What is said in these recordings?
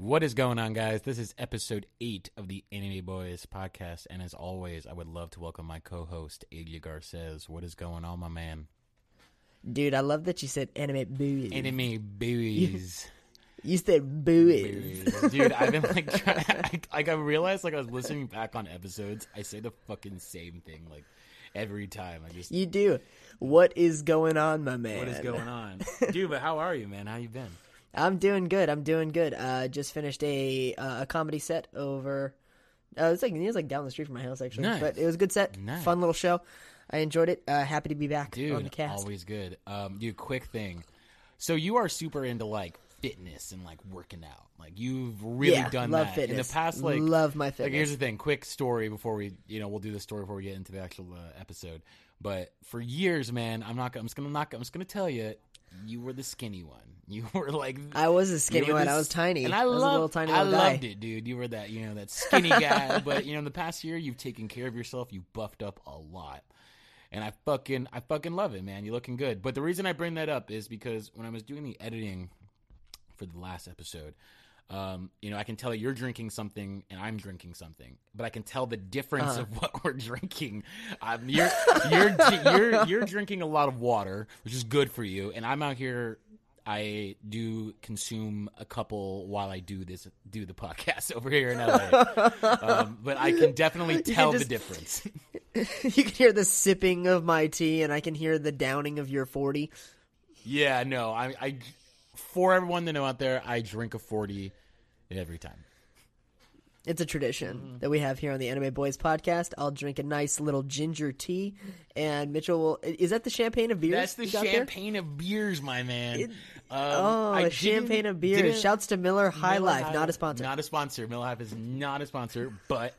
What is going on, guys? This is episode eight of the Anime Boys podcast, and as always, I would love to welcome my co-host Elia Garces. What is going on, my man? Dude, I love that you said anime buoys. Anime Boys. You said buoys. Dude, I've been like, trying, I, like I realized, like I was listening back on episodes, I say the fucking same thing like every time. I just, You do. What is going on, my man? what is going on, dude? But how are you, man? How you been? I'm doing good. I'm doing good. Uh, just finished a uh, a comedy set over. Uh, it's like it was like down the street from my house actually, Nice. but it was a good set. Nice. Fun little show. I enjoyed it. Uh, happy to be back dude on the cast. always good um dude quick thing so you are super into like fitness and like working out like you've really yeah, done love that fitness. in the past like love my like here's the thing quick story before we you know we'll do the story before we get into the actual uh, episode but for years man i'm not i'm just gonna knock i'm just gonna tell you you were the skinny one you were like I was a skinny one. the I was tiny. and I, was loved, a little tiny I little guy. loved it, dude. You were that, you know, that skinny guy. but you know, in the past year, you've taken care of yourself. You buffed up a lot, and I fucking, I fucking love it, man. You're looking good. But the reason I bring that up is because when I was doing the editing for the last episode, um, you know, I can tell you're drinking something and I'm drinking something, but I can tell the difference Uh-huh. of what we're drinking. Um, you're you're you're you're drinking a lot of water, which is good for you, and I'm out here. I do consume a couple while I do this do the podcast over here in LA, um, but I can definitely can tell the difference. you can hear the sipping of my tea, and I can hear the downing of your forty. yeah, no, I, I for everyone to know out there, I drink a forty every time. It's a tradition Mm-hmm. that we have here on the Anime Boys podcast. I'll drink a nice little ginger tea, and Mitchell will. Is that the champagne of beers? That's the got there? champagne of beers, my man. It- Um, Oh, I champagne of beers. Shouts to Miller High Miller Life, High- not a sponsor. Not a sponsor. Miller High is not a sponsor, but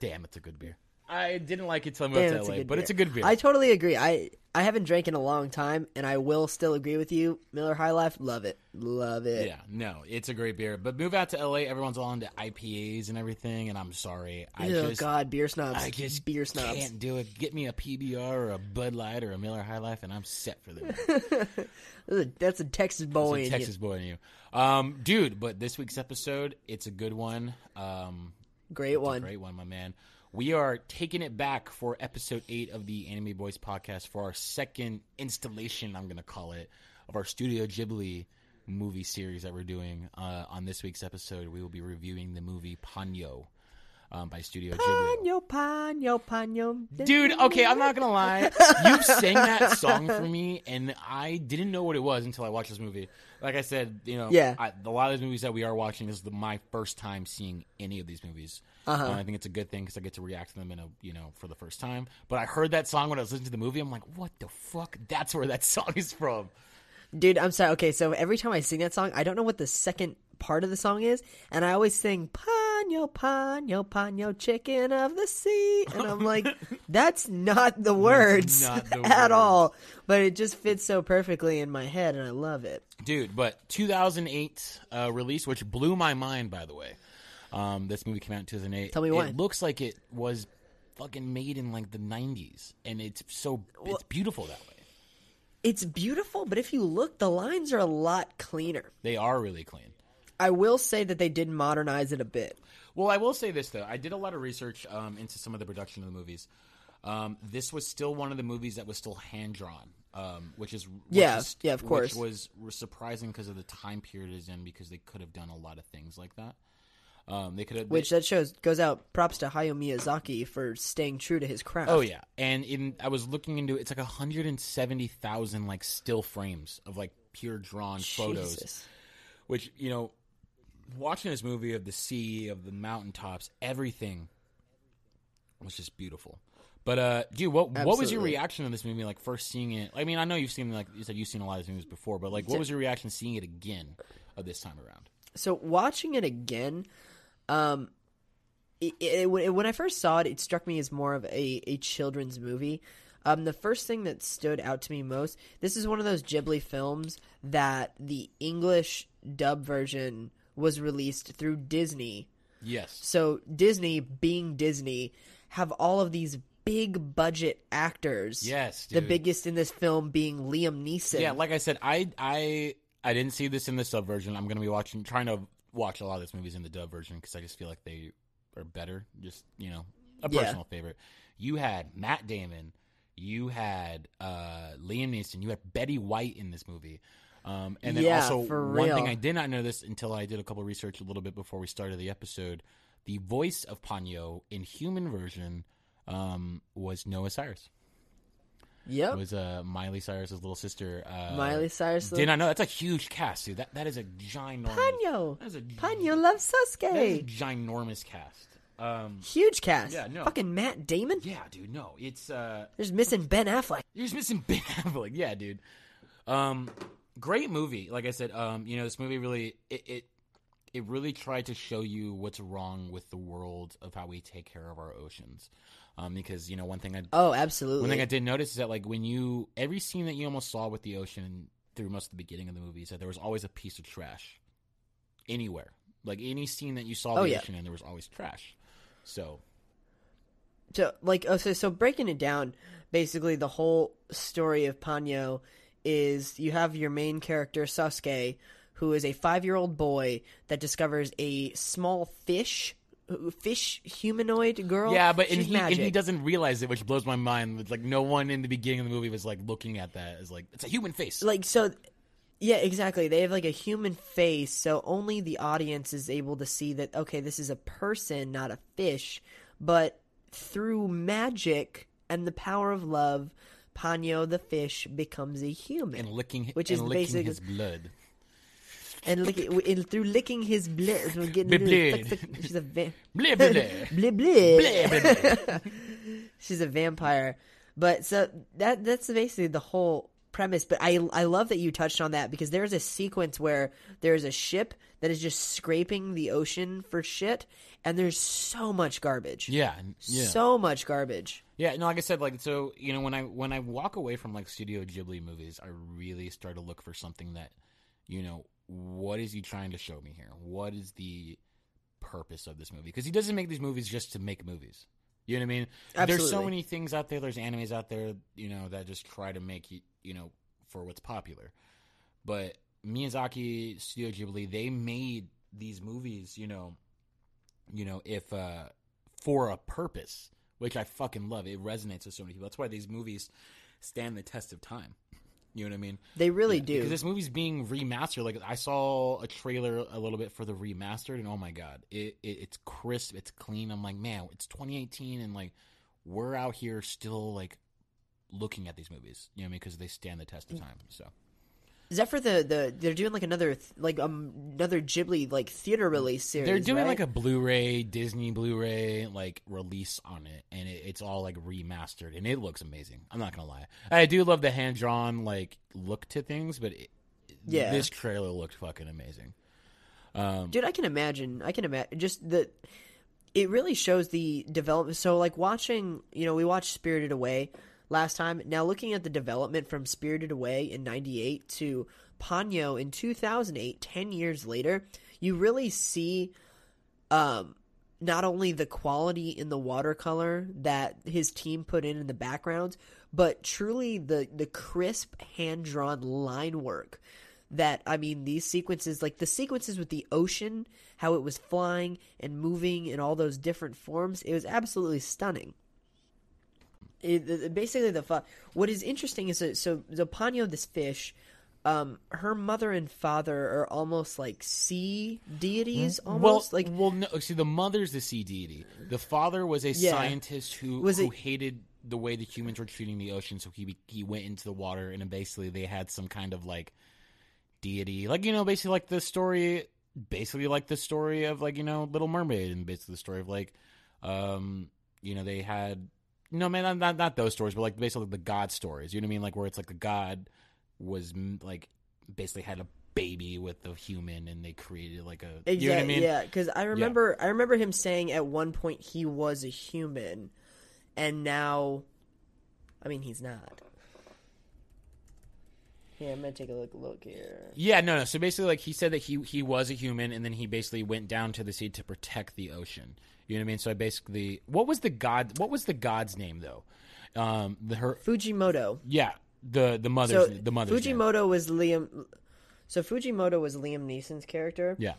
damn, it's a good beer. I didn't like it till I moved Damn, to LA, but beer. it's a good beer. I totally agree. I I haven't drank in a long time, and I will still agree with you. Miller High Life, love it, love it. yeah, no, it's a great beer. But move out to LA, everyone's all into IPAs and everything, and I'm sorry, I oh just God, beer snobs. I just beer snobs. can't do it. Get me a PBR or a Bud Light or a Miller High Life, and I'm set for the night. That's a, Texas boy. A you. Texas boy in you, um, dude. But this week's episode, it's a good one. Um, Great one. great one, my man. We are taking it back for episode eight of the Anime Boys podcast for our second installation, I'm going to call it, of our Studio Ghibli movie series that we're doing. Uh, on this week's episode, we will be reviewing the movie Ponyo um, by Studio Ghibli. Pano, pano. Dude, okay, I'm not gonna lie. You sang that song for me, and I didn't know what it was until I watched this movie. Like I said, you know, Yeah. I, a lot of these movies that we are watching this is the, my first time seeing any of these movies. Uh-huh. And I think it's a good thing because I get to react to them in a you know for the first time. But I heard that song when I was listening to the movie. I'm like, what the fuck? That's where that song is from. Dude, I'm sorry. Okay, so every time I sing that song, I don't know what the second part of the song is, and I always sing "Pano, Pano, Pano, chicken of the sea," and I'm like, that's not the words not the at words. all. But it just fits so perfectly in my head, and I love it. dude. But 2008 uh, release, which blew my mind, by the way. Um, this movie came out in 2008. Tell me why. It looks like it was fucking made in like the 90s, and it's so it's beautiful that way. It's beautiful, but if you look, the lines are a lot cleaner. They are really clean. I will say that they did modernize it a bit. Well, I will say this though. I did a lot of research um, into some of the production of the movies. Um, this was still one of the movies that was still hand drawn, um, which is which Yeah, is- yeah, of course. Which was, was surprising because of the time period it's in, because they could have done a lot of things like that. Um, they could have Which that shows goes out props to Hayao Miyazaki for staying true to his craft. Oh yeah, and in I was looking into it, it's like hundred and seventy thousand like still frames of like pure drawn photos, which you know, watching this movie of the sea, of the mountaintops, everything was just beautiful. But uh, dude, what what was your reaction to this movie? Like first seeing it. I mean, I know you've seen like you said you've seen a lot of these movies before, but like, what was your reaction seeing it again of this time around? So watching it again, um, it, it, when when I first saw it, it struck me as more of a, a children's movie. Um, the first thing that stood out to me most, this is one of those Ghibli films that the English dub version was released through Disney. Yes. So Disney, being Disney, have all of these big budget actors. Yes, the biggest in this film being Liam Neeson. Yeah, like I said, I I I didn't see this in the sub version. I'm gonna be watching, trying to watch a lot of these movies in the dub version because I just feel like they are better. Just you know, a Yeah. personal favorite. You had Matt Damon, you had uh, Liam Neeson, you had Betty White in this movie. Um, and then Yeah, also for one thing. I did not know this until I did a couple research a little bit before we started the episode. The voice of Ponyo in human version um, was Noah Cyrus. Yep. It was uh, Miley Cyrus's little sister. Uh, Miley Cyrus. did not know that's a huge cast, dude. That that is a ginormous. Ponyo. That is a Ponyo loves That is a Sosuke. ginormous cast. Um, Huge cast. Yeah, no. Fucking Matt Damon. yeah, dude. No, it's uh, There's missing Ben Affleck. you're just missing Ben Affleck. Yeah, dude. Um, great movie. Like I said, um, you know, this movie really it, it it really tried to show you what's wrong with the world of how we take care of our oceans. Um, because you know, one thing I Oh, absolutely. One thing I did notice is that like when you every scene that you almost saw with the ocean through most of the beginning of the movie is that there was always a piece of trash anywhere. Like any scene that you saw Oh, the yeah. ocean and there was always trash. So so like oh, so, so breaking it down, basically the whole story of Ponyo is you have your main character Sosuke, who is a five year old boy that discovers a small fish, fish humanoid girl. yeah, but and he, and he doesn't realize it, which blows my mind. It's like no one in the beginning of the movie was like looking at that as like it's a human face. like so yeah exactly they have like a human face so only the audience is able to see that okay this is a person not a fish but through magic and the power of love Ponyo the fish becomes a human and licking, which and is licking basically- his blood. and lick, and through licking his blood we're getting Blood. little flick, flick, she's a va- Blah, blah, blah. blah, blah. Blah, blah, blah. she's a vampire. But so that that's basically the whole premise. But I I love that you touched on that because there's a sequence where there's a ship that is just scraping the ocean for shit, and there's so much garbage. yeah, yeah. So much garbage. Yeah, no, like I said, like so, you know, when I when I walk away from like Studio Ghibli movies, I really start to look for something that, you know, what is he trying to show me here? What is the purpose of this movie? Because he doesn't make these movies just to make movies. You know what I mean? Absolutely. There's so many things out there. There's animes out there, you know, that just try to make you, you know, for what's popular. But Miyazaki, Studio Ghibli, they made these movies, you know, you know, if uh for a purpose, which I fucking love. It resonates with so many people. That's why these movies stand the test of time. You know what I mean? They really Yeah, do. Because this movie's being remastered. Like I saw a trailer a little bit for the remastered, and oh my god, it, it it's crisp, it's clean. I'm like, man, it's 2018, and like we're out here still like looking at these movies. You know what I mean? Because they stand the test of time. So Is that for the, the they're doing like another like um another Ghibli like theater release series? they're doing right? like a Blu-ray, Disney Blu-ray like release on it, and it, it's all like remastered, and it looks amazing. I'm not gonna lie, I do love the hand-drawn like look to things, but it, Yeah. this trailer looked fucking amazing. Um, dude i can imagine i can imagine just the it really shows the development so like watching you know we watched spirited away last time. Now looking at the development from spirited away in 98 to ponyo in 2008 10 years later you really see um not only the quality in the watercolor that his team put in in the backgrounds but truly the the crisp hand drawn line work that I mean these sequences like the sequences with the ocean how it was flying and moving in all those different forms it was absolutely stunning it, basically the fu- what is interesting is that so the Ponyo this fish um her mother and father are almost like sea deities almost well, like well, no. See, the mother's the sea deity. The father was a Yeah. scientist who Was who it- hated the way the humans were treating the ocean, so he he went into the water, and basically they had some kind of like deity, like you know, basically like the story, basically like the story of like you know Little Mermaid, and basically the story of like, um, you know, they had no man, not, not not those stories, but like basically the God stories. You know what I mean? Like where it's like the God was like basically had a baby with a human, and they created like a. Exactly. You know what I mean? Yeah, because I remember I remember him saying at one point he was a human, and now, I mean, he's not. Yeah, I'm gonna take a look. Look here. Yeah, no, no. So basically, like he said that he he was a human, and then he basically went down to the sea to protect the ocean. You know what I mean? So I basically, what was the god? What was the god's name though? Um, the her, Fujimoto. yeah, the the mother's So the mother's name. Fujimoto was Liam. So Fujimoto was Liam Neeson's character. Yeah,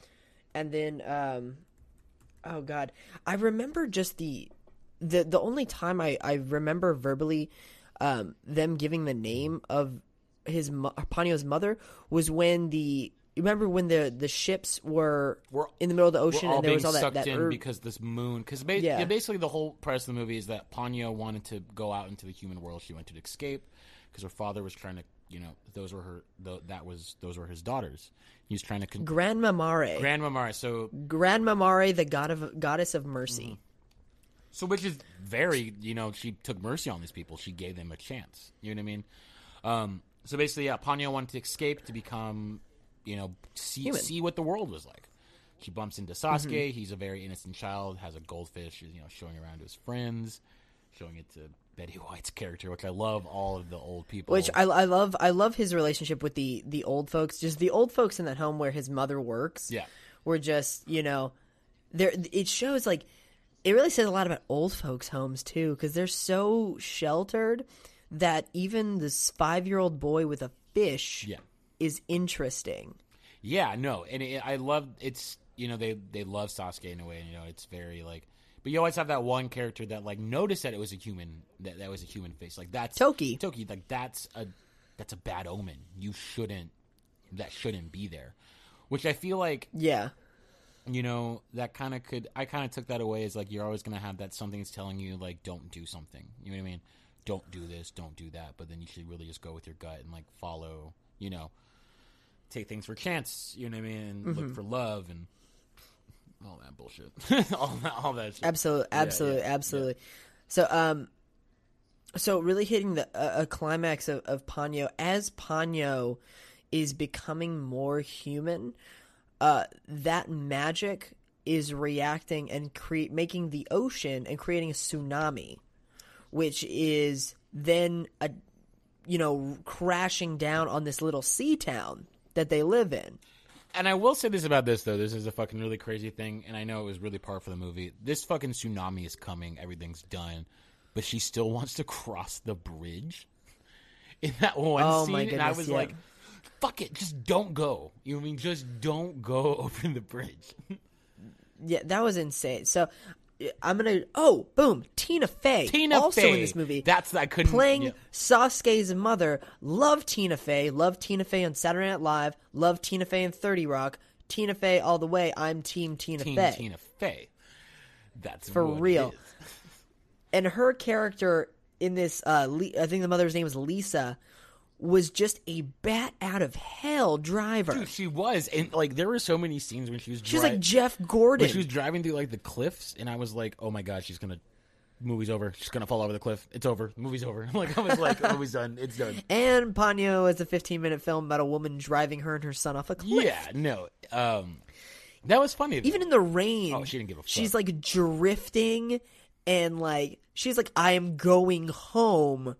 and then um oh god i remember just the the the only time i i remember verbally um them giving the name of his Ponyo's mother was when the remember when the the ships were Were- in the middle of the ocean all and there being was all that sucked that in herb- because this moon. Because ba- Yeah. yeah, basically the whole premise of the movie is that Ponyo wanted to go out into the human world. She wanted to escape because her father was trying to, you know, those were her. that was those were his daughters. He was trying to. Con- Gran Mamare Gran Mamare. So Gran Mamare the god of goddess of mercy Mm-hmm. So, which is very, you know, she took mercy on these people. She gave them a chance. You know what I mean? Um, so basically, yeah, Ponyo wanted to escape to become, you know, see Human. see what the world was like. She bumps into Sosuke. Mm-hmm. He's a very innocent child. Has a goldfish. You know, showing around to his friends, showing it to Betty White's character, which I love. All of the old people. which I, I love I love his relationship with the the old folks just the old folks in that home where his mother works Yeah. were just you know there it shows like it really says a lot about old folks homes too because they're so sheltered that even this five year old boy with a fish Yeah. Is interesting Yeah, no, and it, I love it's you know they they love Sosuke in a way. You know, it's very like, but you always have that one character that like noticed that it was a human that that was a human face. Like that's Toki. Toki, like that's a that's a bad omen. You shouldn't that shouldn't be there. Which I feel like yeah you know that kind of could I kind of took that away as like you're always gonna have that something's telling you like don't do something. You know what I mean? Don't do this, don't do that. But then you should really just go with your gut and like follow. You know, take things for chance. You know what I mean? And Mm-hmm. look for love and all that bullshit. all that, all that shit. absolutely absolutely yeah, absolutely so um so really hitting the a, a climax of, of Ponyo as Ponyo is becoming more human uh that magic is reacting and create making the ocean and creating a tsunami which is then a you know crashing down on this little sea town that they live in And I will say this about this though. This is a fucking really crazy thing, and I know it was really par for the movie. This fucking tsunami is coming. Everything's done, but she still wants to cross the bridge in that one Oh, scene. my and I was yeah. like, "Fuck it, just don't go." You know what I mean? Just don't go over the bridge. Yeah, that was insane. So I'm gonna oh boom Tina Fey Tina also Fey. in this movie That's I couldn't playing yeah. Sosuke's mother. Love Tina Fey. Love Tina Fey on Saturday Night Live. Love Tina Fey in Thirty Rock. Tina Fey all the way. I'm Team Tina Team Fey. Tina Fey. That's For real. And her character in this, uh, Le- I think the mother's name is Lisa, was just a bat out of hell driver. Dude, she was, and like there were so many scenes when she was. She's dri- like Jeff Gordon. when she was driving through like the cliffs, and I was like, "Oh my god, she's gonna." Movie's over. She's gonna fall over the cliff. It's over. Movie's over. Like I was like, "Movie's done. It's done." and Ponyo is a 15 minute film about a woman driving her and her son off a cliff. Yeah, no. Um, that was funny. even in the rain. Oh, she didn't give a fuck. She's like drifting and like she's like, I am going home.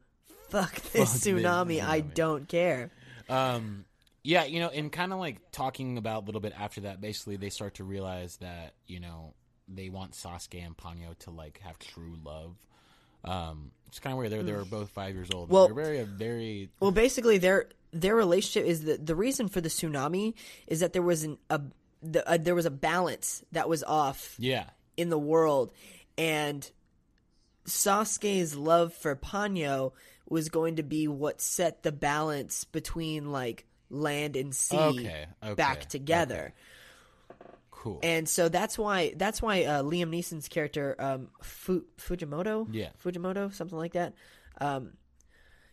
Fuck this Fuck this tsunami. I don't care. Um, yeah, you know, and kind of like talking about a little bit after that, basically they start to realize that you know they want Sosuke and Ponyo to like have true love. Um, it's kind of weird. They're they're both five years old. Well- they're very very Well, basically, their their relationship is the the reason for the tsunami is that there was an a, the, uh there was a balance that was off yeah in the world, and Sosuke's love for Ponyo was going to be what set the balance between like land and sea Okay, okay, back together. cool. and so that's why that's why uh, Liam Neeson's character um, Fu- Fujimoto, Yeah. Fujimoto, something like that. Um,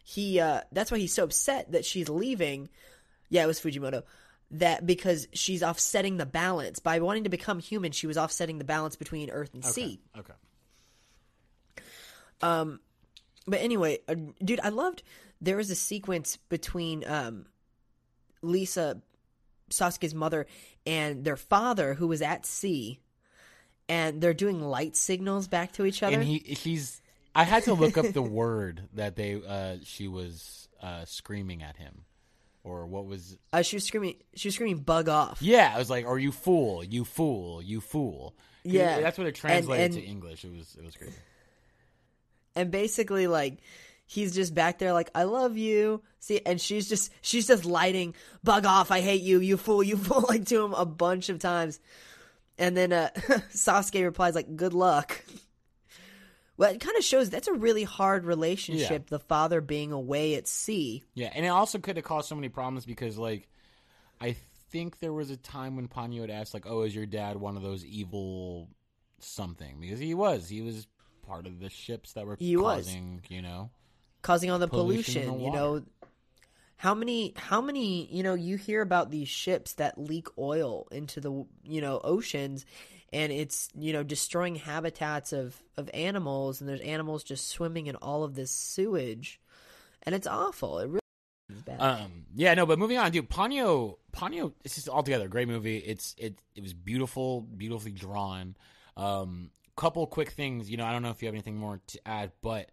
he uh, that's why he's so upset that she's leaving. Yeah, it was Fujimoto. That because she's offsetting the balance by wanting to become human, she was offsetting the balance between Earth and sea. okay. But anyway, uh, dude, I loved there was a sequence between um, Lisa, Sosuke's mother, and their father, who was at sea, and they're doing light signals back to each other. And he he's I had to look up the word that they uh she was uh screaming at him. Or what was uh, she was screaming. She was screaming, "Bug off!" Yeah, I was like, "Are you fool? You fool! You fool?" Yeah. that's what it translated And- to English. It was it was crazy. And basically like he's just back there like i love you see and she's just she's just lighting bug off i hate you you fool you fool like to him a bunch of times and then uh sosuke replies like good luck well it kind of shows that's a really hard relationship the father being away at sea Yeah, and it also could have caused so many problems because, like, I think there was a time when Ponyo had asked, like, "Oh, is your dad one of those evil something?" Because he was. He was part of the ships that were He was. causing, you know. causing all the Pollution pollution, the you know how many how many you know you hear about these ships that leak oil into the you know oceans and it's you know destroying habitats of of animals and there's animals just swimming in all of this sewage and it's awful it really Um, yeah, no, but moving on, dude. Ponyo, Ponyo, it's just altogether a great movie. It's it it was beautiful, beautifully drawn. Um, couple quick things, you know. I don't know if you have anything more to add, but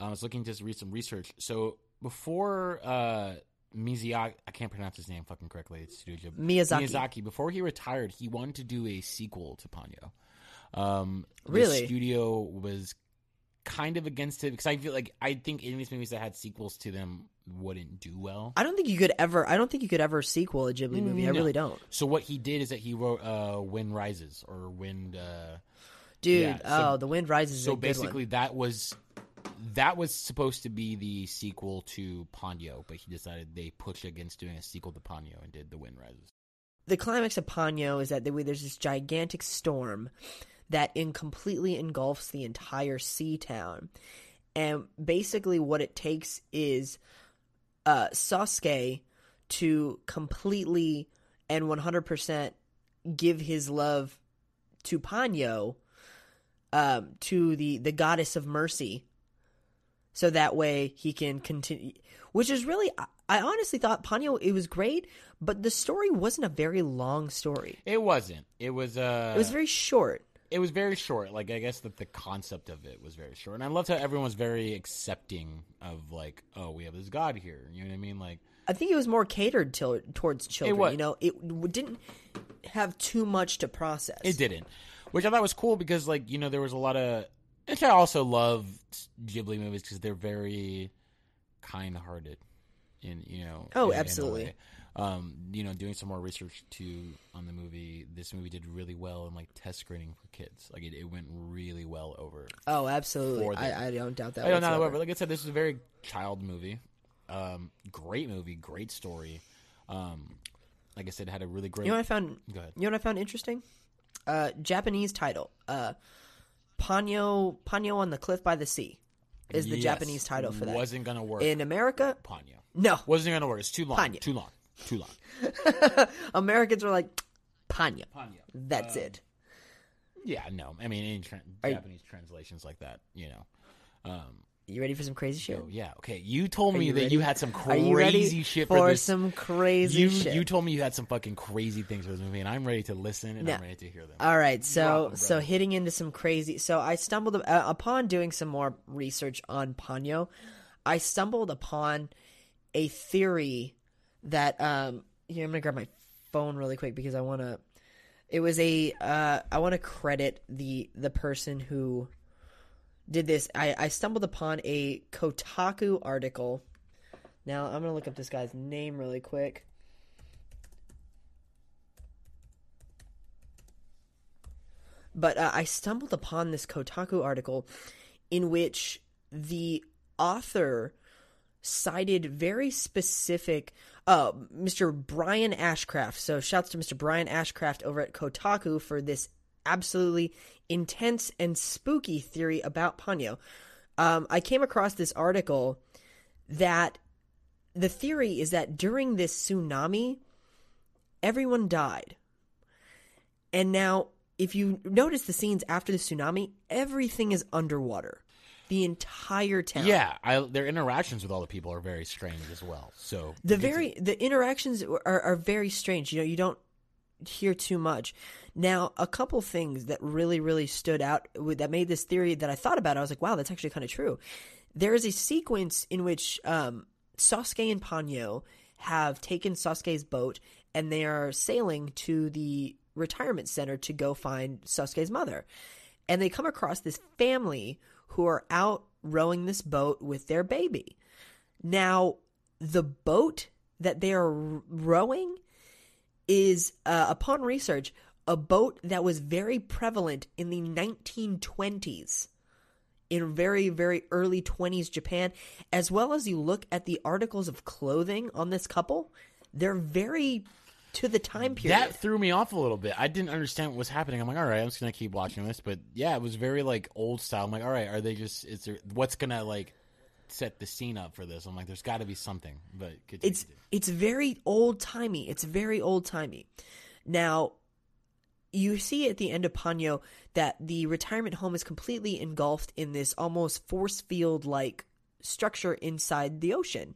I was looking to read some research. So before uh Miyazaki, I can't pronounce his name fucking correctly. It's Studio. Miyazaki. Miyazaki. Before he retired, he wanted to do a sequel to Ponyo. Um, the Really? studio was kind of against it because I feel like I think any of these movies that had sequels to them wouldn't do well. i don't think you could ever i don't think you could ever sequel a ghibli movie i really don't So what he did is that he wrote uh, "Wind Rises" or "Wind." Uh, dude Yeah, so- oh the wind rises so a good one. basically, that was that was supposed to be the sequel to Ponyo, but he decided they pushed against doing a sequel to Ponyo and did "The Wind Rises." the climax of Ponyo is that there's this gigantic storm that in completely engulfs the entire sea town. And basically, what it takes is uh, Sosuke to completely and 100% give his love to Ponyo, um, to the, the goddess of mercy, so that way he can continue. Which is really, I- I honestly thought Ponyo it was great, but the story wasn't a very long story. It wasn't. It was. Uh, It was very short. It was very short. Like I guess that the concept of it was very short, and I loved how everyone was very accepting of like, oh, we have this god here. You know what I mean? Like, I think it was more catered to, towards children. You know, it didn't have too much to process. It didn't, which I thought was cool because, like, you know, there was a lot of. Which I also love Ghibli movies because they're very kind-hearted, in you know. Oh, in- in absolutely. way. Um, you know, doing some more research too on the movie. This movie did really well in like test screening for kids. Like, it, it went really well over. Oh, absolutely. I, I don't doubt that. I don't know. However, like I said, this is a very child movie. Um, great movie, great story. Um, like I said, it had a really great. You know what I found? Go ahead. You know what I found interesting? Uh, Japanese title. Uh, Ponyo Ponyo on the Cliff by the Sea is the Yes, Japanese title for that. Wasn't gonna work. In America, Ponyo. no. Wasn't gonna work. It's too long. Ponyo. Too long. Too long. Americans were like Ponyo. Ponyo. That's it. Yeah, no. I mean, any tra- Are Japanese translations like that, you know. Um, You ready for some crazy shit? so, yeah. Okay. You told me you that ready? you had some Are crazy you ready shit for for this. some crazy you shit? you told me you had some fucking crazy things for this movie, and I'm ready to listen and No. I'm ready to hear them. All right, so so hitting into some crazy. So I stumbled uh, upon doing some more research on Ponyo. I stumbled upon a theory that um here I'm gonna grab my phone really quick because I want to. It was a uh I want to credit the the person who did this. I I stumbled upon a Kotaku article. Now I'm gonna look up this guy's name really quick. but uh, I stumbled upon this Kotaku article in which the author cited very specific uh, Mr. Brian Ashcraft. So shouts to Mr. Brian Ashcraft over at Kotaku for this absolutely intense and spooky theory about Ponyo. Um, I came across this article that the theory is that during this tsunami, everyone died. And now, if you notice the scenes after the tsunami, everything is underwater. the entire town. Yeah, I, their interactions with all the people are very strange as well. So the very the interactions are, are very strange. You know, you don't hear too much. Now, a couple things that really really stood out that made this theory that I thought about. I was like, wow, that's actually kind of true. There is a sequence in which um, Sosuke and Ponyo have taken Sosuke's boat and they are sailing to the retirement center to go find Sosuke's mother. And they come across this family who are out rowing this boat with their baby. Now, the boat that they are rowing is, uh, upon research, a boat that was very prevalent in the 1920s, in very, very early 20s Japan, as well as you look at the articles of clothing on this couple, they're very to the time period. that threw me off a little bit. I didn't understand what was happening. I'm like, all right, I'm just gonna keep watching this. But yeah, it was very like old style. I'm like, all right, are they just? Is there what's gonna like set the scene up for this? I'm like, there's got to be something. But it's it's very old timey. It's very old timey. Now, you see at the end of Ponyo that the retirement home is completely engulfed in this almost force field like structure inside the ocean,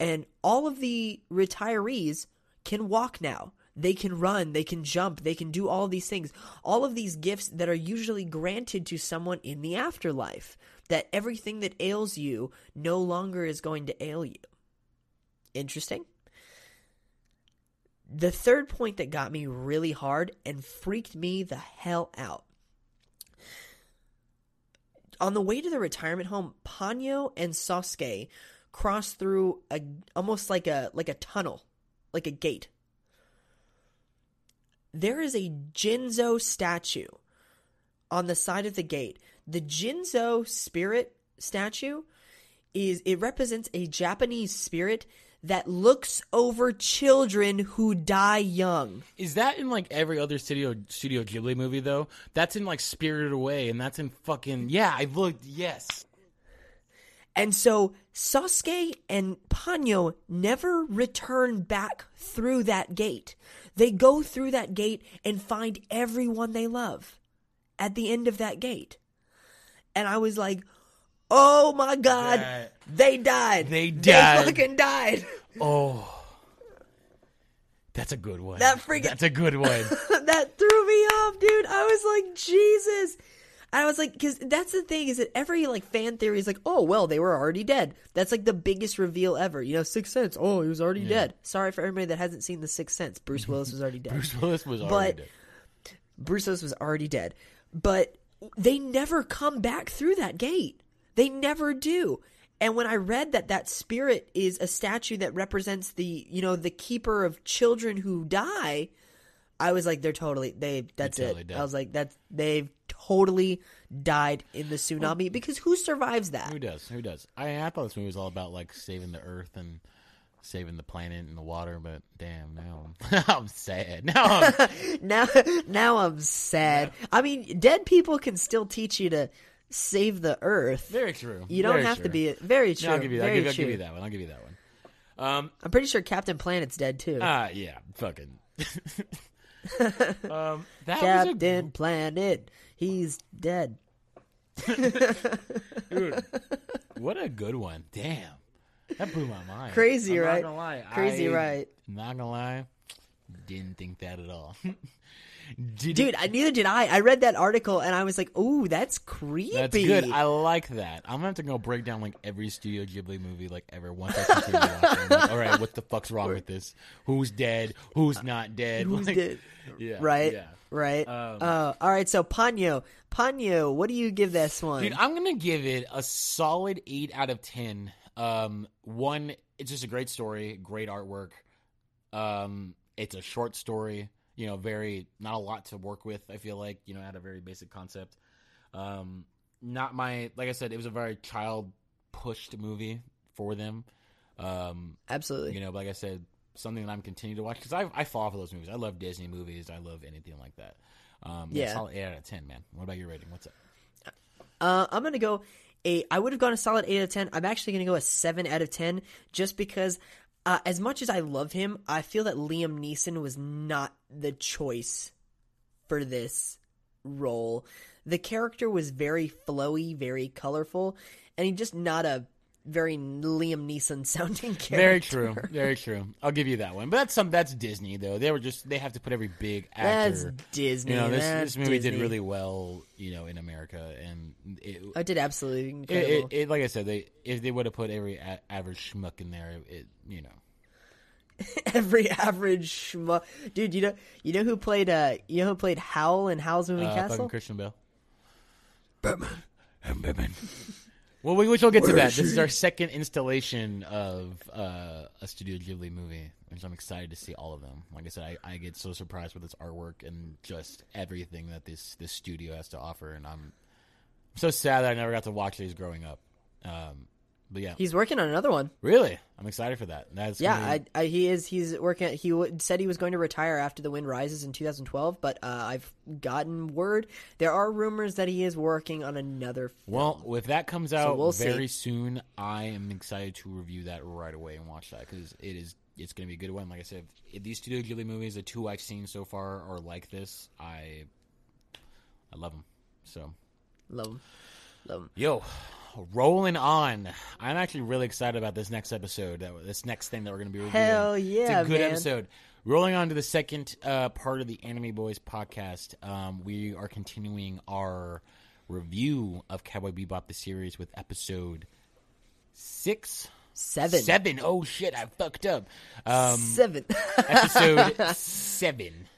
and all of the retirees can walk now. They can run, they can jump, they can do all these things. All of these gifts that are usually granted to someone in the afterlife. That everything that ails you no longer is going to ail you. Interesting. The third point that got me really hard and freaked me the hell out. On the way to the retirement home, Ponyo and Sosuke cross through a almost like a like a tunnel, like a gate. There is a Jizo statue on the side of the gate. The Jizo spirit statue is it represents a Japanese spirit that looks over children who die young. Is that in like every other studio Studio Ghibli movie though? That's in like Spirited Away, and that's in fucking yeah. I looked yes. And so Sosuke and Ponyo never return back through that gate. They go through that gate and find everyone they love at the end of that gate. And I was like, oh my God, That- they died. They died. They fucking died. Oh, that's a good one. That freaking- That's a good one. that threw me off, dude. I was like, Jesus. I was like, because that's the thing is that every like fan theory is like, oh well, they were already dead. That's like the biggest reveal ever. You know, Sixth Sense. Oh, he was already dead. Sorry for everybody that hasn't seen the Sixth Sense. Bruce Willis was already dead. Bruce Willis was But- already dead. Bruce Willis was already dead. But they never come back through that gate. They never do. And when I read that that spirit is a statue that represents the, you know, the keeper of children who die, I was like, they're totally they. That's totally it. dead. I was like, that's they've totally died in the tsunami because who survives that? Who does? Who does? I I thought this movie was all about like saving the Earth and saving the planet and the water, but damn, now I'm, I'm sad. Now I'm, now now I'm sad. I mean, dead people can still teach you to save the earth. very true. You don't Very have true. to be very true. No, I'll give you that. I'll give, I'll give you that one. I'll give you that one. Um. I'm pretty sure Captain Planet's dead too. Ah. yeah. Fucking. um. That Captain Planet, he's dead. dude. What a good one. Damn. That blew my mind. Crazy, I'm right? Not gonna lie. Crazy, I- right? Not gonna lie. Didn't think that at all. Did Dude, I, neither did I. I read that article and I was like, "Ooh, that's creepy." That's good. I like that. I'm gonna have to go break down like every Studio Ghibli movie like ever once I continue watching. Like, all right, what the fuck's wrong with this? Who's dead? Who's not dead? Who's Like, dead? Yeah, Right, Yeah. Right. Um, uh, all right, so Panyo, Panyo, what do you give this one? Dude, I'm gonna give it a solid eight out of ten. Um, one, it's just a great story, great artwork. Um, it's a short story. You know, very not a lot to work with. I feel like you know, had a very basic concept. Um, not my like I said, it was a very child pushed movie for them. Um, Absolutely. you know, but like I said, something that I'm continuing to watch because I I fall for those movies. I love Disney movies. I love anything like that. Um, yeah, Yeah. solid eight out of ten, man. What about your rating? What's up? Uh, I'm gonna go a. I would have gone a solid eight out of ten. I'm actually gonna go a seven out of ten, just because. Uh, as much as I love him, I feel that Liam Neeson was not the choice for this role. the character was very flowy, very colorful, and he's just not a very Liam Neeson sounding character. Very true. Very true. I'll give you that one. But that's some that's Disney though. They were just they have to put every big actor. That's. Disney. you know, this, That's this movie Disney. did really well, you know, in America, and it, I did absolutely incredible. it, it like I said, they if they would have put every a- average schmuck in there, it you know, Every average schmuck, dude. You know, you know who played uh, you know who played Howl in Howl's Moving uh, Castle? fucking Christian Bale, Batman, I'm Batman. well, we which we'll get to that. This is our second installation of uh, a Studio Ghibli movie, which I'm excited to see all of them. Like I said, I, I get so surprised with its artwork and just everything that this this studio has to offer, and I'm, I'm so sad that I never got to watch these growing up. Um, but yeah, He's working on another one. really, I'm excited for that. That's Yeah, be- I, I, he is. He's working. He w- said he was going to retire after The Wind Rises in 2012, but uh, I've gotten word there are rumors that he is working on another. Film. Well, if that comes out we'll see. very soon, I am excited to review that right away and watch that because it is it's going to be a good one. Like I said, if these Studio Ghibli movies, the two I've seen so far, are like this, I I love them. So love them, love them. yo, rolling on. I'm actually really excited about this next episode. This next thing that we're going to be reviewing. Hell yeah, it's a good man. episode. Rolling on to the second uh, part of the Anime Boys podcast, um, we are continuing our review of Cowboy Bebop the series with episode six, Seven, seven. Oh shit, I fucked up. Um, seven. episode seven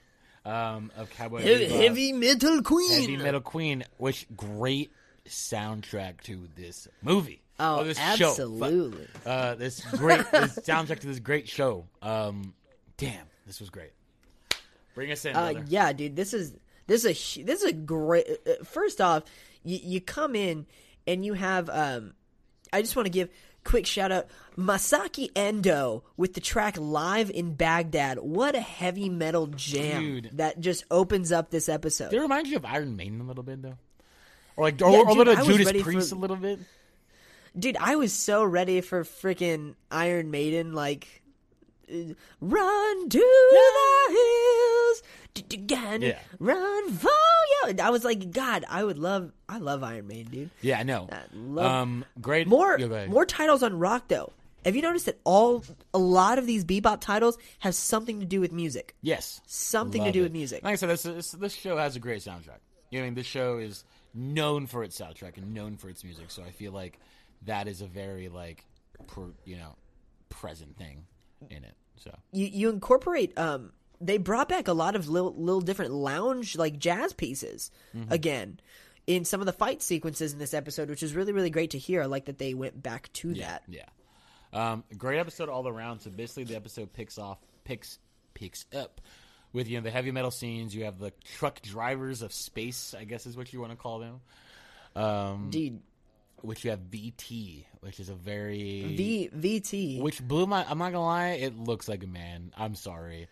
um, of Cowboy Bebop. heavy metal queen. Heavy Metal Queen, which great soundtrack to this movie. Oh, this absolutely. show. Uh, this great this soundtrack to this great show. Um, damn, this was great. Bring us in, Uh, yeah, dude, this is this is a this is a great. Uh, first off, you, you come in and you have. Um, I just want to give quick shout out Masaki Endo with the track "Live in Baghdad." What a heavy metal jam Dude. that just opens up this episode. It reminds you of Iron Maiden a little bit though? Or like, or, Yeah, or a little Judas Priest for- a little bit. Dude, I was so ready for freaking Iron Maiden, like run to the hills, d-d-gan, Yeah. run for you. I was like, God, I would love, I love Iron Maiden, dude. Yeah, I know. I love Um, great. more, Yeah, more titles on rock though. Have you noticed that all a lot of these bebop titles have something to do with music? Yes, Something to do it. with music. Like I said, this, this this show has a great soundtrack. You know, I mean, this show is known for its soundtrack and known for its music. So I feel like that is a very like, per, you know, present thing in it. So you you incorporate um they brought back a lot of little little different lounge like jazz pieces Mm-hmm. again in some of the fight sequences in this episode which is really really great to hear I like that they went back to that yeah, um, great episode all around. So basically, the episode picks off picks picks up with you know the heavy metal scenes. You have the truck drivers of space, I guess is what you want to call them. Um, dude which you have VT, which is a very v vt Which blew my. I'm not gonna lie. It looks like a man. I'm sorry.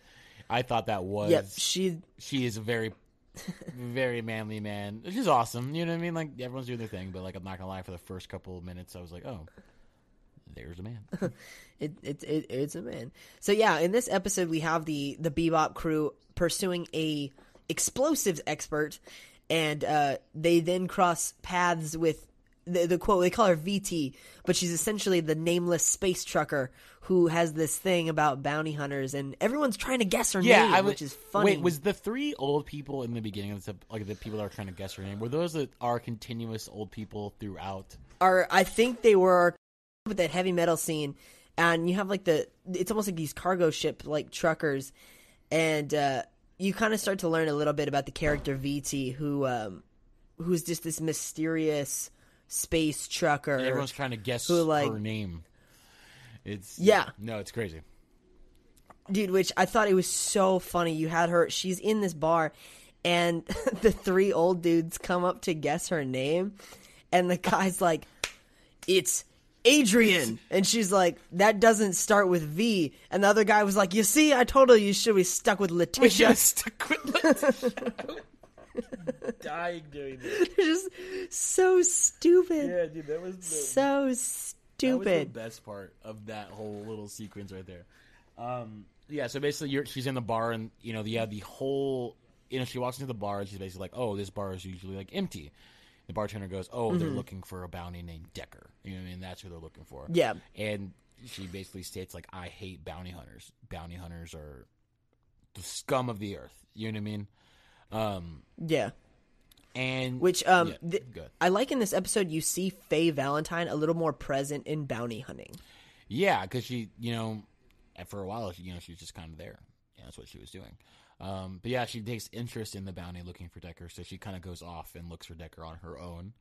I thought that was. yep she She is a very, very manly man, which is awesome. You know what I mean? Like everyone's doing their thing, but like I'm not gonna lie. For the first couple of minutes, I was like, oh, there's a man. it, it, it it's a man so yeah in this episode we have the the bebop crew pursuing a explosives expert and uh they then cross paths with the, the quote they call her vt but she's essentially the nameless space trucker who has this thing about bounty hunters and everyone's trying to guess her yeah, name I was, which is funny Wait, was the three old people in the beginning of this, like the people that are trying to guess her name, were those that are continuous old people throughout? are I think they were with that heavy metal scene, and you have like the it's almost like these cargo ship like truckers, and uh, you kind of start to learn a little bit about the character VT, who um, who's just this mysterious space trucker. And everyone's trying to guess who, like- her name. It's Yeah. no, it's crazy. dude which i thought it was so funny you had her she's in this bar and the three old dudes come up to guess her name and the guy's like it's adrian and she's like that doesn't start with v and the other guy was like you see i told her you should be stuck with We letitia just stuck with dying doing this. They're just so stupid Yeah, dude, that was the, so that was stupid the best part of that whole little sequence right there. Um, yeah, so basically, you're, she's in the bar, and you know, have the whole you know, she walks into the bar and she's basically like, "Oh, this bar is usually like empty." The bartender goes, "Oh, they're looking for a bounty named Decker." You know what I mean? That's who they're looking for. Yeah. And she basically states like, "I hate bounty hunters. Bounty hunters are the scum of the earth." You know what I mean? Um, Yeah. and Which um Yeah, th- good. I like in this episode you see Faye Valentine a little more present in bounty hunting. Yeah, because she, you know, for a while, she, you know, she was just kind of there. Yeah, that's what she was doing. Um, but yeah, she takes interest in the bounty looking for Decker, so she kind of goes off and looks for Decker on her own.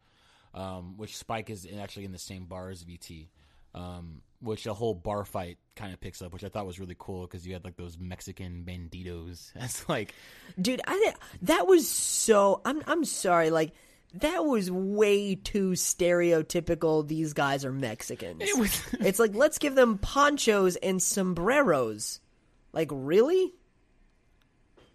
Um, which Spike is actually in the same bar as VT, um, which a whole bar fight kind of picks up, which I thought was really cool because you had like those Mexican banditos. That's like, Dude, I di- that was so I'm I'm sorry like that was way too stereotypical these guys are Mexicans. it was. it's like let's give them ponchos and sombreros. Like really?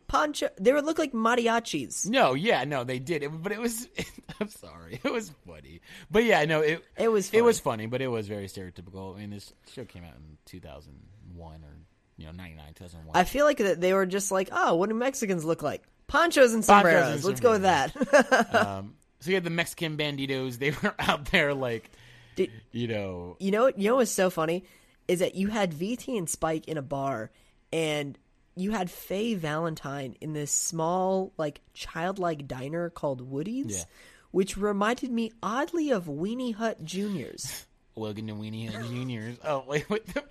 Poncho they would look like mariachis. no, yeah, no, they did, it, but it was. I'm sorry, it was funny, but yeah, no, it It was It was funny. funny, but it was very stereotypical. I mean, this show came out in 2001 or you know 99, 2001. I feel like that they were just like, "Oh, what do Mexicans look like? Ponchos and Ponchos sombreros. and Let's go with that." um, so you had the Mexican banditos. They were out there like, Did- you know, You know what? You know what's so funny is that you had VT and Spike in a bar, and you had Faye Valentine in this small, like childlike diner called Woody's, Yeah. which reminded me oddly of Weenie Hut Juniors. Logan and Weenie and Juniors. Oh wait, what the?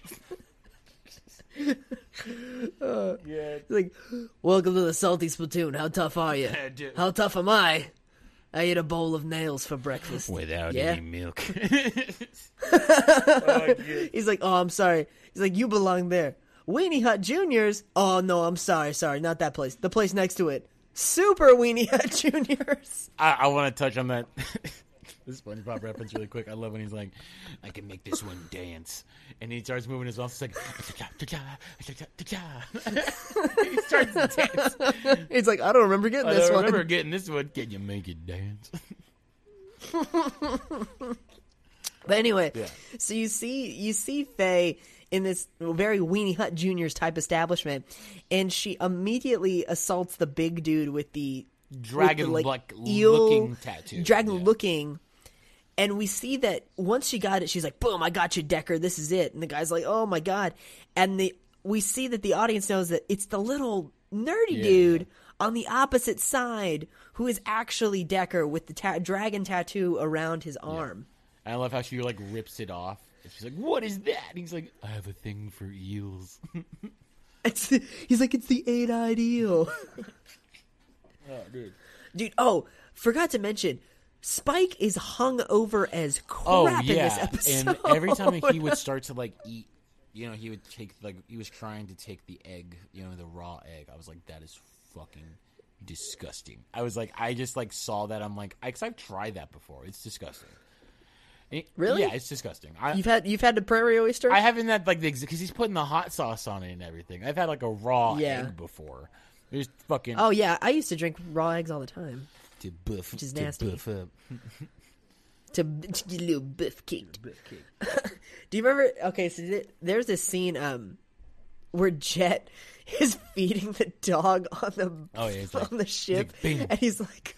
Uh, yeah, like, welcome to the Salty Spittoon. How tough are you? How tough am I? I ate a bowl of nails for breakfast. without Yeah. any milk. Oh, He's like, oh, I'm sorry. He's like, you belong there. Weenie Hut Juniors. Oh no, I'm sorry, sorry, not that place. The place next to it. Super Weenie Hut Juniors. I, I want to touch on that. this SpongeBob reference really quick. I love when he's like, "I can make this one dance," and he starts moving his mouth. It's like, he starts to dance. He's like, I don't remember getting this one. I don't remember getting this one. Can you make it dance? But anyway, Yeah. so you see, you see Faye in this very Weenie Hut Juniors type establishment, and she immediately assaults the big dude with the with the, Dragon like, looking tattoo. dragon Yeah. looking. And we see that once she got it, she's like, "Boom! I got you, Decker. This is it." And the guy's like, "Oh my god!" And the we see that the audience knows that it's the little nerdy Yeah, dude on the opposite side who is actually Decker with the ta- dragon tattoo around his arm. I love how she like rips it off. And she's like, "What is that?" And he's like, "I have a thing for eels." It's he's like, "It's the eight-eyed eel." oh, dude. Dude, oh, forgot to mention, Spike is hung over as crap Oh in this episode. and every time he would start to like eat, you know, he would take like he was trying to take the egg, you know, the raw egg. I was like, that is fucking disgusting. I was like, I just like saw that. I'm like, because I've tried that before. It's disgusting. It- Really? Yeah, it's disgusting. I, You've had you've had the prairie oyster. I haven't had like the because he's putting the hot sauce on it and everything. I've had like a raw Yeah. egg before. There's fucking oh yeah, I used to drink raw eggs all the time. to buff, which is to nasty. buff up. To, to get a little cake. Do you remember? Okay, so th- there's this scene um where Jet is feeding the dog on the Oh, yeah, on like- the ship, like, and he's like,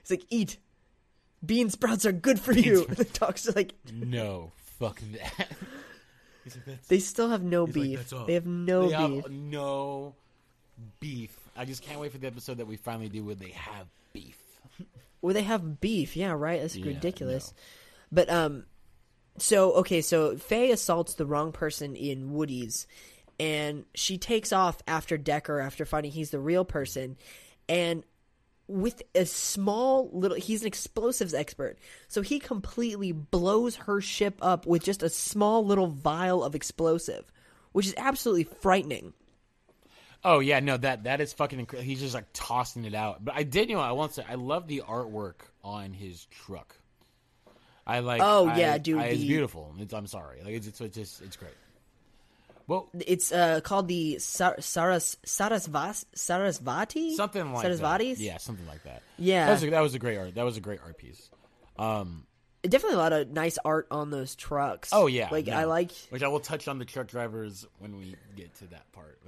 he's like, eat. Bean sprouts are good for you. And the dog's like, No, fuck that. Like, they still have no He's like, beef. They have no They have beef. no beef. I just can't wait for the episode that we finally do where they have beef. Where they have beef, yeah, right. That's Yeah, ridiculous. But um, so okay, so Faye assaults the wrong person in Woody's, and she takes off after Decker after finding he's the real person, and with a small little, he's an explosives expert, so he completely blows her ship up with just a small little vial of explosive, which is absolutely frightening. Oh yeah, no that that is fucking incredible. He's just like tossing it out. But I did, you know, I want to say I love the artwork on his truck. I like. Oh, I- yeah, dude, I- it's the- beautiful. It's, I'm sorry, like it's, it's it's just it's great. Well, It's uh called the Sar- Saras Sarasvas Sarasvati something like Sarasvatis. that. Yeah, something like that. Yeah. that was a, that was a great art. That was a great art piece. Um, definitely a lot of nice art on those trucks. Oh yeah, like no. I like. Which I will touch on the truck drivers when we get to that part.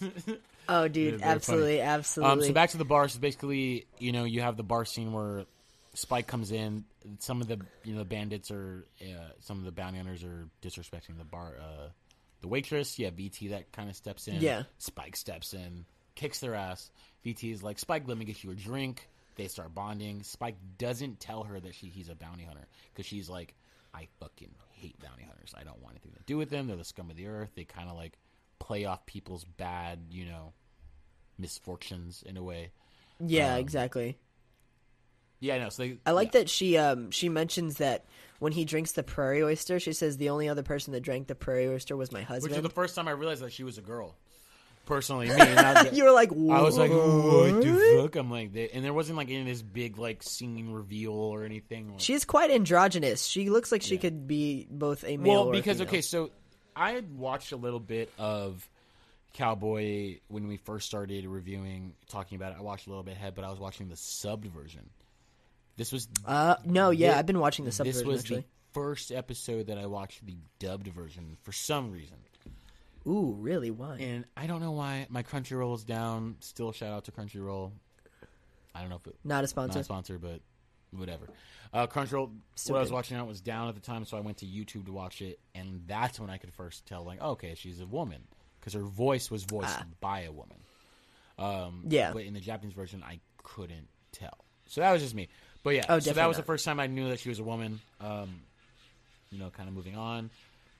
Oh, dude, absolutely, funny. absolutely. Um, so back to the bar. So basically, you know, you have the bar scene where Spike comes in. Some of the you know the bandits are uh, some of the bounty hunters are disrespecting the bar, uh, the waitress. Yeah, VT that kind of steps in. Yeah. Spike steps in, kicks their ass. VT is like, Spike, let me get you a drink. They start bonding. Spike doesn't tell her that she he's a bounty hunter because she's like, I fucking hate bounty hunters. I don't want anything to do with them. They're the scum of the earth. They kind of like play off people's bad, you know, misfortunes in a way. yeah, um, exactly. Yeah, I know. So they, I like yeah. that she um she mentions that when he drinks the prairie oyster, she says the only other person that drank the prairie oyster was my husband. Which is the first time I realized that she was a girl. Personally, me. And I, was, you were like, I was like, "What?" what the fuck? I'm like, and there wasn't like any of this big like singing reveal or anything. Like, She's quite androgynous. She looks like she Yeah. could be both a male. well, because okay, so I had watched a little bit of Cowboy when we first started reviewing, talking about it. I watched a little bit ahead, but I was watching the subbed version. This was Uh, no, yeah, I've been watching the sub this was actually. the first episode that I watched the dubbed version for some reason. Ooh, really? Why? And I don't know why my Crunchyroll is down. Still, shout out to Crunchyroll. I don't know if it Not a sponsor, not sponsor. a sponsor, but whatever. Uh, Crunchyroll, Still what I was watching out was down at the time, so I went to YouTube to watch it, and that's when I could first tell, like, okay, she's a woman because her voice was voiced Ah. by a woman. Um, Yeah. but in the Japanese version, I couldn't tell. So that was just me. But yeah, Oh, so that was the first time I knew that she was a woman. Um, you know, kind of moving on.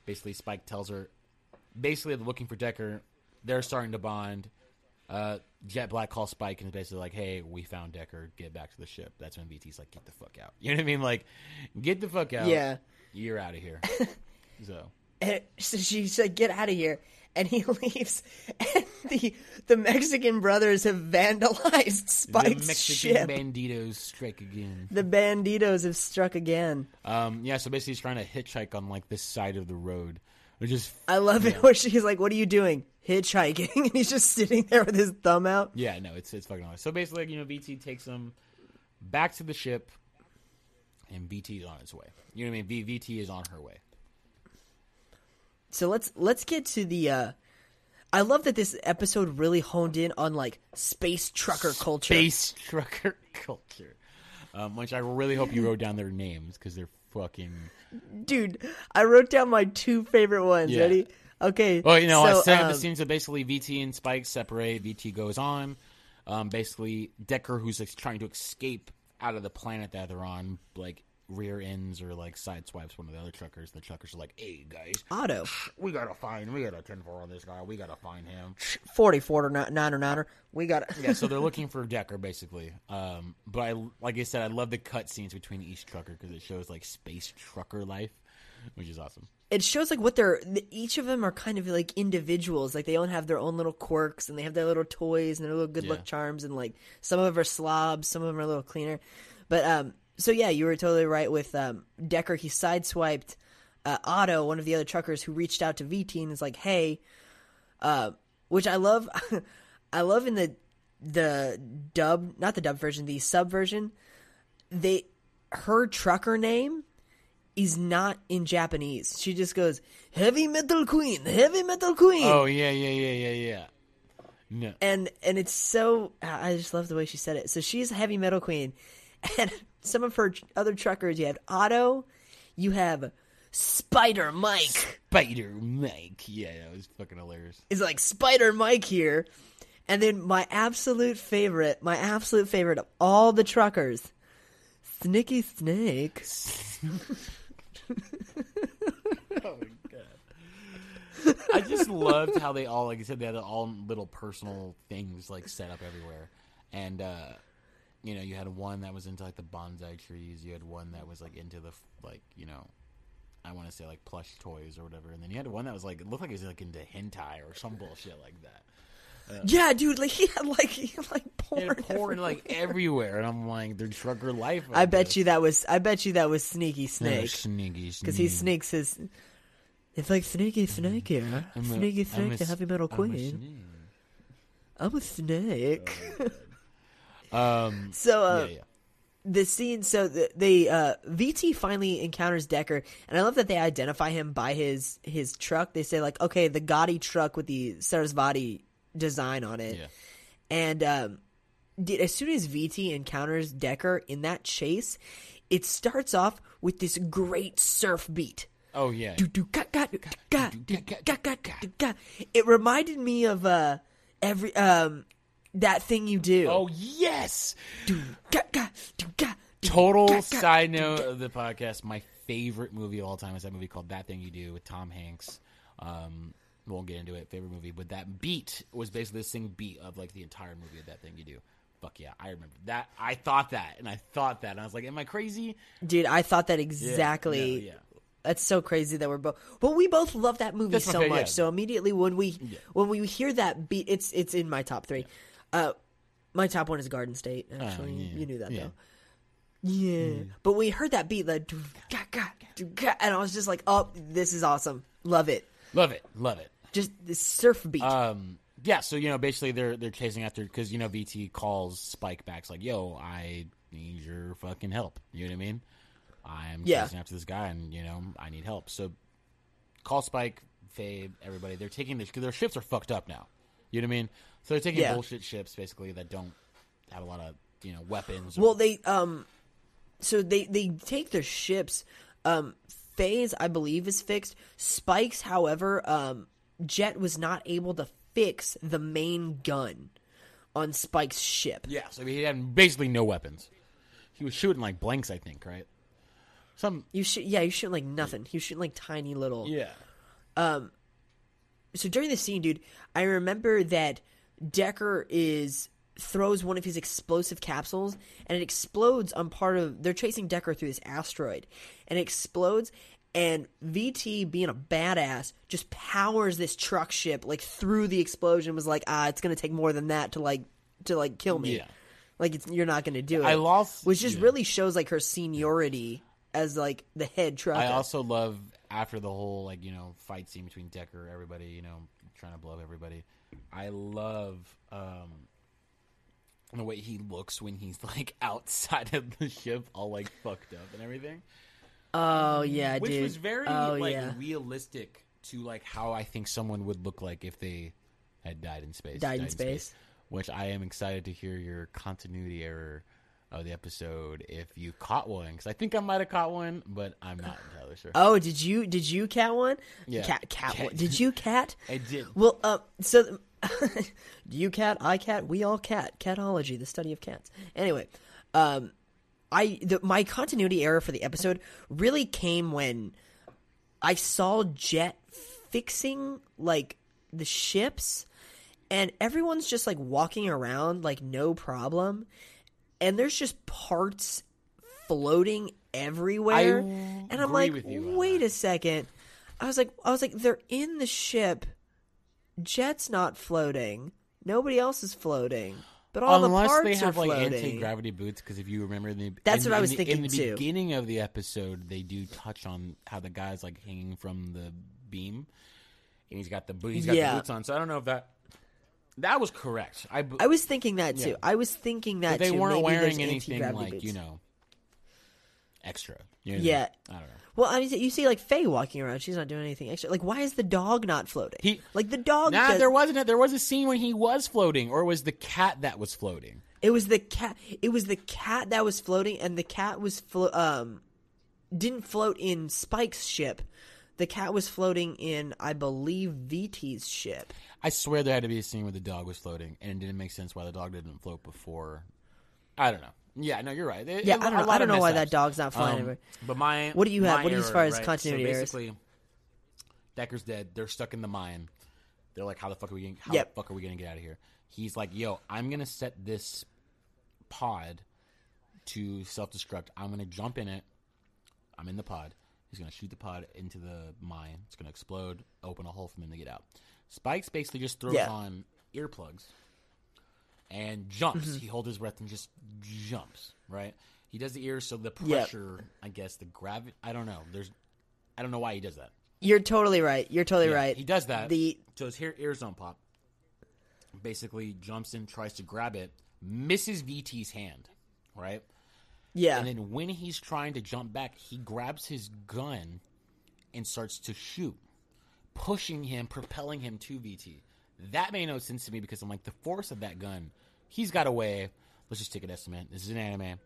Basically, Spike tells her, basically they're looking for Decker. They're starting to bond. Uh, Jet Black calls Spike and is basically like, "Hey, we found Decker. Get back to the ship." That's when VT's like, "Get the fuck out." You know what I mean? Like, get the fuck out. Yeah. you're out of here. so And so she said, "Get out of here," and he leaves. And the the Mexican brothers have vandalized Spike's the Mexican ship. banditos strike again. the banditos have struck again. Um, yeah, so basically he's trying to hitchhike on like this side of the road, which is I love it where she's like, "What are you doing? Hitchhiking?" And he's just sitting there with his thumb out. Yeah, no, it's it's fucking awesome. So basically, you know, VT takes them back to the ship, and VT is on its way. You know what I mean? V- VT is on her way. So let's let's get to the. uh I love that this episode really honed in on like space trucker culture. Space trucker culture, um, which I really hope you wrote down their names because they're fucking. Dude, I wrote down my two favorite ones. Yeah. Ready? Okay. Well, you know, I set up um, the scenes of basically VT and Spike separate. VT goes on. Um, basically, Decker, who's like, trying to escape out of the planet that they're on, like rear ends or like side swipes one of the other truckers. The truckers are like, "Hey guys, Otto. we gotta find, we gotta ten four on this guy. We gotta find him." 40 40 niner niner. We got it. yeah, so they're looking for Decker basically. Um, but I, like I said, I love the cut scenes between each trucker because it shows like space trucker life, which is awesome. it shows like what they're each of them are kind of like individuals like they all have their own little quirks and they have their little toys and their little good luck charms and like some of them are slobs some of them are a little cleaner but um so yeah you were totally right with um decker he sideswiped uh, otto one of the other truckers who reached out to vt and is like hey uh which i love i love in the the dub not the dub version the sub version they her trucker name is not in Japanese. She just goes heavy metal queen, heavy metal queen, Oh yeah, yeah, yeah, yeah, yeah. No, and and it's so I I just love the way she said it. So she's a heavy metal queen, and some of her other truckers. You have Otto, you have Spider Mike. Spider Mike. Yeah, that was fucking hilarious. It's like Spider Mike here, and then my absolute favorite, my absolute favorite of all the truckers, Snicky Snake. Oh my god. I just loved how they all, like I said, they had all little personal things like set up everywhere, and uh, you know, you had one that was into like the bonsai trees. You had one that was like into the like, you know, I want to say like plush toys or whatever, and then you had one that was like it looked like it was like into hentai or some bullshit like that. Uh, yeah, dude, like he had like he had like porn. It had porn like everywhere, and I'm like, their trucker life. I bet you that was I bet you that was Sneaky Snake, Snake sneaky, snake. because he sneaks his. It's like Sneaky Snake here, I'm a- Sneaky I'm Snake, a the heavy metal I'm a queen. snake. I'm a snake. Oh, Um, so uh, yeah, yeah. the scene so the, they uh vt finally encounters decker and i love that they identify him by his his truck they say like okay the gotti truck with the sarasvati design on it Yeah. and um dude, as soon as vt encounters decker in that chase it starts off with this great surf beat Oh yeah. do do ga ga do ga do ga ga do it reminded me of uh every um that thing you do Oh yes. do ga ga do ga Total ga, ga, side note of the podcast. My favorite movie of all time is that movie called That Thing You Do with Tom Hanks. Um, won't get into it. Favorite movie, but that beat was basically the same beat of like the entire movie of That Thing You Do. Fuck yeah, I remember that. I thought that, and I thought that, and I was like, "Am I crazy?" Dude, I thought that exactly. no, yeah. That's so crazy that we're both. But we both love that movie That's so much. yeah. So immediately when we when we hear that beat, it's it's in my top three. Uh, my top one is Garden State. Actually, Oh, yeah. you knew that Yeah. though. Yeah, but we heard that beat, like, doo, ga, ga, doo, ga, and I was just like, "Oh, this is awesome! Love it!" Love it, love it. Just this surf beat. Um, yeah, so you know, basically they're they're chasing after because you know VT calls Spike back, it's like, "Yo, I need your fucking help." You know what I mean? I'm Yeah. chasing after this guy, and you know, I need help. So call Spike, Faye, everybody. They're taking this, because their ships are fucked up now. You know what I mean? So they're taking Yeah. bullshit ships basically that don't have a lot of you know weapons. or- Well, they um, so they they take their ships. Um, Faye's, I believe, is fixed. Spikes, however, um, Jet was not able to fix the main gun on Spike's ship. yeah, so he had basically no weapons. He was shooting like blanks, I think, right? Some You shoot, yeah, you shooting like nothing. You shooting like tiny little. yeah. Um, so during the scene, dude, I remember that Decker is throws one of his explosive capsules and it explodes on part of they're chasing Decker through this asteroid and it explodes and VT being a badass just powers this truck ship like through the explosion was like ah it's going to take more than that to like to like kill me. Yeah. Like it's, you're not going to do it. I lost- which just yeah. really shows like her seniority as like the head trucker. I also love after the whole like you know fight scene between Decker, everybody you know trying to blow everybody. I love um the way he looks when he's like outside of the ship, all like fucked up and everything, oh yeah, which dude. was very oh, like yeah. realistic to like how I think someone would look like if they had died in space. Died in space. Which I am excited to hear your continuity error of the episode if you caught one because I think I might have caught one, but I'm not entirely sure. Oh, did you did you cat one? Yeah. Cat cat Cat- one. Did you cat? I did. Well, uh, so do you cat, I cat, we all cat. Catology, the study of cats. Anyway, um, I the, my continuity error for the episode really came when I saw Jet fixing like the ships, and everyone's just like walking around like no problem, and there's just parts floating everywhere, and I'm like, with you on wait a second. I was like, I was like, they're in the ship. Jet's not floating. Nobody else is floating. But all the Unless parts they have are like floating. anti gravity boots, because if you remember the That's in what the- I was the, thinking, in the too. beginning of the episode, they do touch on how the guy's like hanging from the beam, and he's got the he's got Yeah. the boots on. So I don't know if that that was correct. I, I was thinking that too. Yeah. I was thinking that but they too. weren't Maybe wearing anything like boots. you know extra. You know, Yeah. I don't know. Well, I mean, you see like Faye walking around. She's not doing anything extra. Like, why is the dog not floating? He- like the dog. Nah, does- there wasn't. A, there was a scene when he was floating, or was the cat that was floating? It was the cat. It was the cat that was floating, and the cat was flo- um didn't float in Spike's ship. The cat was floating in, I believe, VT's ship. I swear there had to be a scene where the dog was floating, and it didn't make sense why the dog didn't float before. I don't know. Yeah, no, you're right. It- Yeah, it- I don't know- I don't know why that dog's not flying Um. But my What do you have? What do you- as far as right? continuity so errors? basically, Decker's dead. They're stuck in the mine. They're like, "How the fuck are we? Getting, how Yep. the fuck are we gonna get out of here?" He's like, "Yo, I'm gonna set this pod to self destruct. I'm gonna jump in it. I'm in the pod. He's gonna shoot the pod into the mine. It's gonna explode, open a hole for them to get out. Spikes basically just throws Yeah. on earplugs and jumps. Mm-hmm. He holds his breath and just jumps. Right. He does the ears so the Yep. pressure, I guess, the gravity. I don't know. There's, I don't know why he does that. You're totally right. You're totally Yeah, right. He does that. The so his ears don't pop. Basically, jumps in, tries to grab it, misses VT's hand, right? Yeah. And then when he's trying to jump back, he grabs his gun and starts to shoot, pushing him, propelling him to VT. That made no sense to me because I'm like, the force of that gun, he's got away. Let's just take an estimate. This is an anime.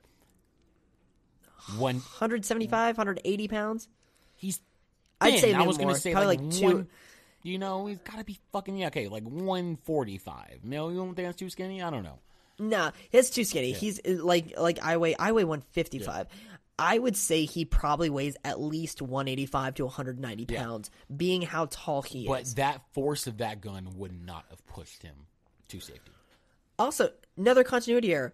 One, 175, 180 pounds. he's. I'd say I was gonna say Probably like, like two- one. You know, he's got to be fucking yeah. Okay, like one forty five. No, you don't think that's too skinny? I don't know. Nah, it's too skinny. He's uh, like like I weigh I weigh 155. I would say he probably weighs at least 185 to 190 Yeah. pounds, being how tall he But is. But that force of that gun would not have pushed him to safety. Also, another continuity error.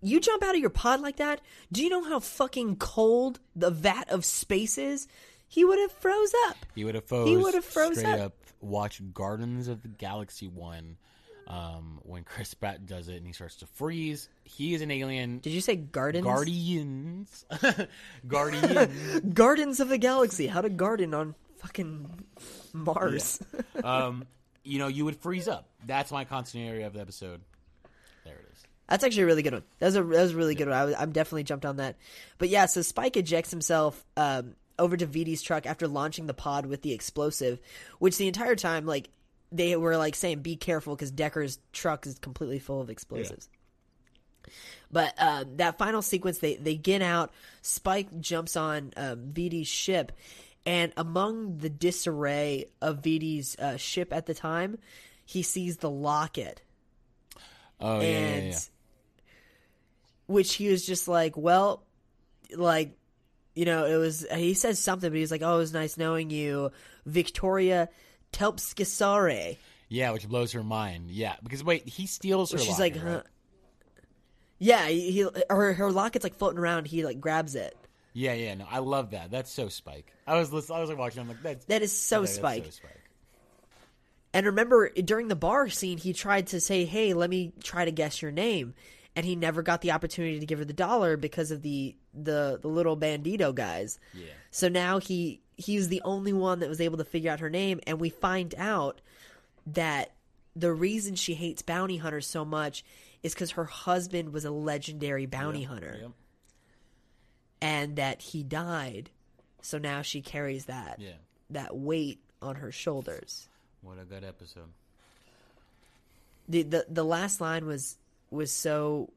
You jump out of your pod like that. Do you know how fucking cold the vat of space is? He would have froze up. He would have froze. He would have froze up. up. Watched Gardens of the Galaxy one um, when Chris Pratt does it and he starts to freeze. He is an alien. Did you say gardens? Guardians, Guardians. Gardens of the Galaxy. How to garden on fucking Mars. um, you know, you would freeze up. That's my continuity of the episode. There it is. That's actually a really good one. That was a that was a really good one. I was, I'm definitely jumped on that. But yeah, so Spike ejects himself um, over to VT's truck after launching the pod with the explosive, which the entire time like they were like saying be careful because Decker's truck is completely full of explosives. But uh, that final sequence, they they get out. Spike jumps on um, VT's ship, and among the disarray of VT's uh, ship at the time, he sees the locket Oh yeah, yeah, yeah. which he was just like, well, like, you know, it was. He says something, but he's like, "Oh, it was nice knowing you, Victoria Telpskisare." Yeah, which blows her mind. Yeah, because wait, he steals her. She's locket, like, right? huh? Yeah, he, he her her locket's like floating around. He like grabs it. Yeah, yeah. No, I love that. That's so Spike. I was I was like watching. I'm like, that's That is so that's Spike. so Spike. And remember, during the bar scene, he tried to say, "Hey, let me try to guess your name," and he never got the opportunity to give her the dollar because of the the the little bandito guys. Yeah. So now he he's the only one that was able to figure out her name, and we find out that the reason she hates bounty hunters so much is because her husband was a legendary bounty hunter, Yep. and that he died. So now she carries that Yeah. that weight on her shoulders. What a good episode. the the the last line was was so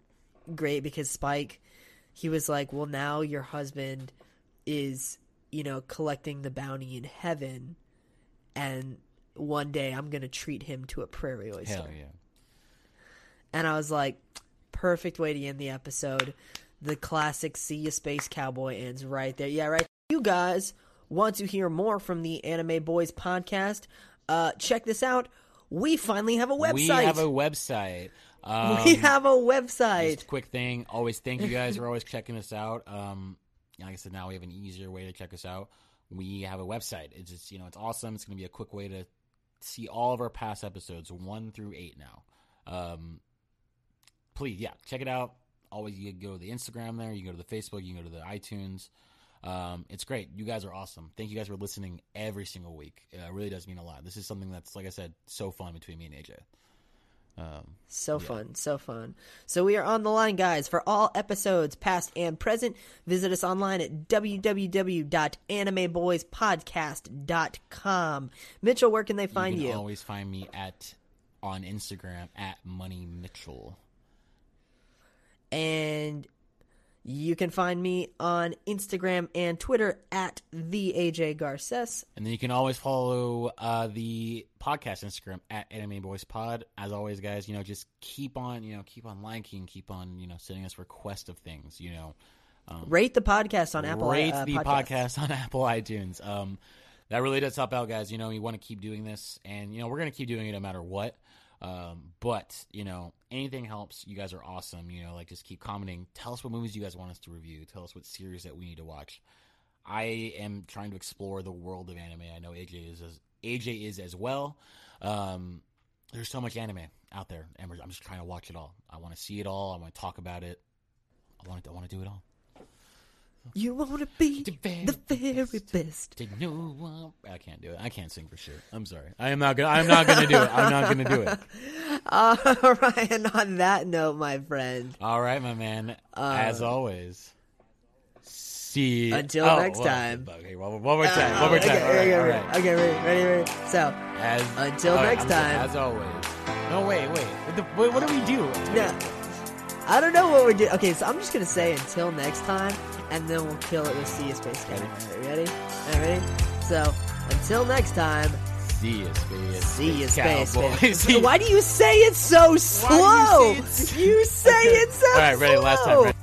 great because Spike he was like, "Well, now your husband is, you know, collecting the bounty in heaven and one day I'm going to treat him to a prairie oyster." Hell yeah. And I was like, "Perfect way to end the episode. The classic see ya space cowboy ends right there." Yeah, right. You guys want to hear more from the Anime Boys podcast? Uh check this out. We finally have a website. We have a website. Um, we have a website. Just a quick thing. Always thank you guys for always checking us out. Um, like I said, now we have an easier way to check us out. We have a website. It's just you know it's awesome. It's gonna be a quick way to see all of our past episodes, one through eight now. Um, please, yeah, check it out. Always you can go to the Instagram there. You go to the Facebook. You can go to the iTunes. Um, it's great. You guys are awesome. Thank you guys for listening every single week. It uh, really does mean a lot. This is something that's like I said, so fun between me and AJ. Um, So fun, so fun. So we are on the line, guys. For all episodes, past and present, visit us online at www.animeboyspodcast.com. Mitchell, where can they find you you? can always find me at on Instagram at Money Mitchell. and you can find me on Instagram and Twitter at the AJ Garces. And then you can always follow uh, the podcast Instagram at Anime Boys Pod. As always, guys, you know, just keep on, you know, keep on liking, keep on, you know, sending us requests of things. You know, Rate the podcast on Apple. rate uh, the podcast on Apple iTunes. Um, that really does help out, guys. You know, we want to keep doing this, and you know, we're gonna keep doing it no matter what. Um, but you know, anything helps. You guys are awesome. You know, like just keep commenting. Tell us what movies you guys want us to review. Tell us what series that we need to watch. I am trying to explore the world of anime. I know AJ is as AJ is as well. Um, there's so much anime out there, and I'm just trying to watch it all. I want to see it all. I want to talk about it. I want to. I want to do it all. You want to be The very the very best. To know what- I can't do it. I can't sing for sure. I'm sorry. I am not gonna. I'm not gonna do it. I'm not gonna do it. All right, and on that note, my friend. All right, my man. As always. See. Until oh, next well, time. Okay, one, more- one more time. Uh, one more time. okay, right, all okay, right. okay, ready, ready, ready. So, As, Until right, next I'm sorry, time. As always. No, wait, wait. What, what, what do we do? no, I don't know what we're doing. Okay, so I'm just gonna say until next time, and then we'll kill it with You Space Cowboy. Ready? Ready? All right, ready? So, until next time, See you, space. see you, Space. Space. Why do you say it so slow? You say it so- You say it so All right, ready? Last time. slow. Ready?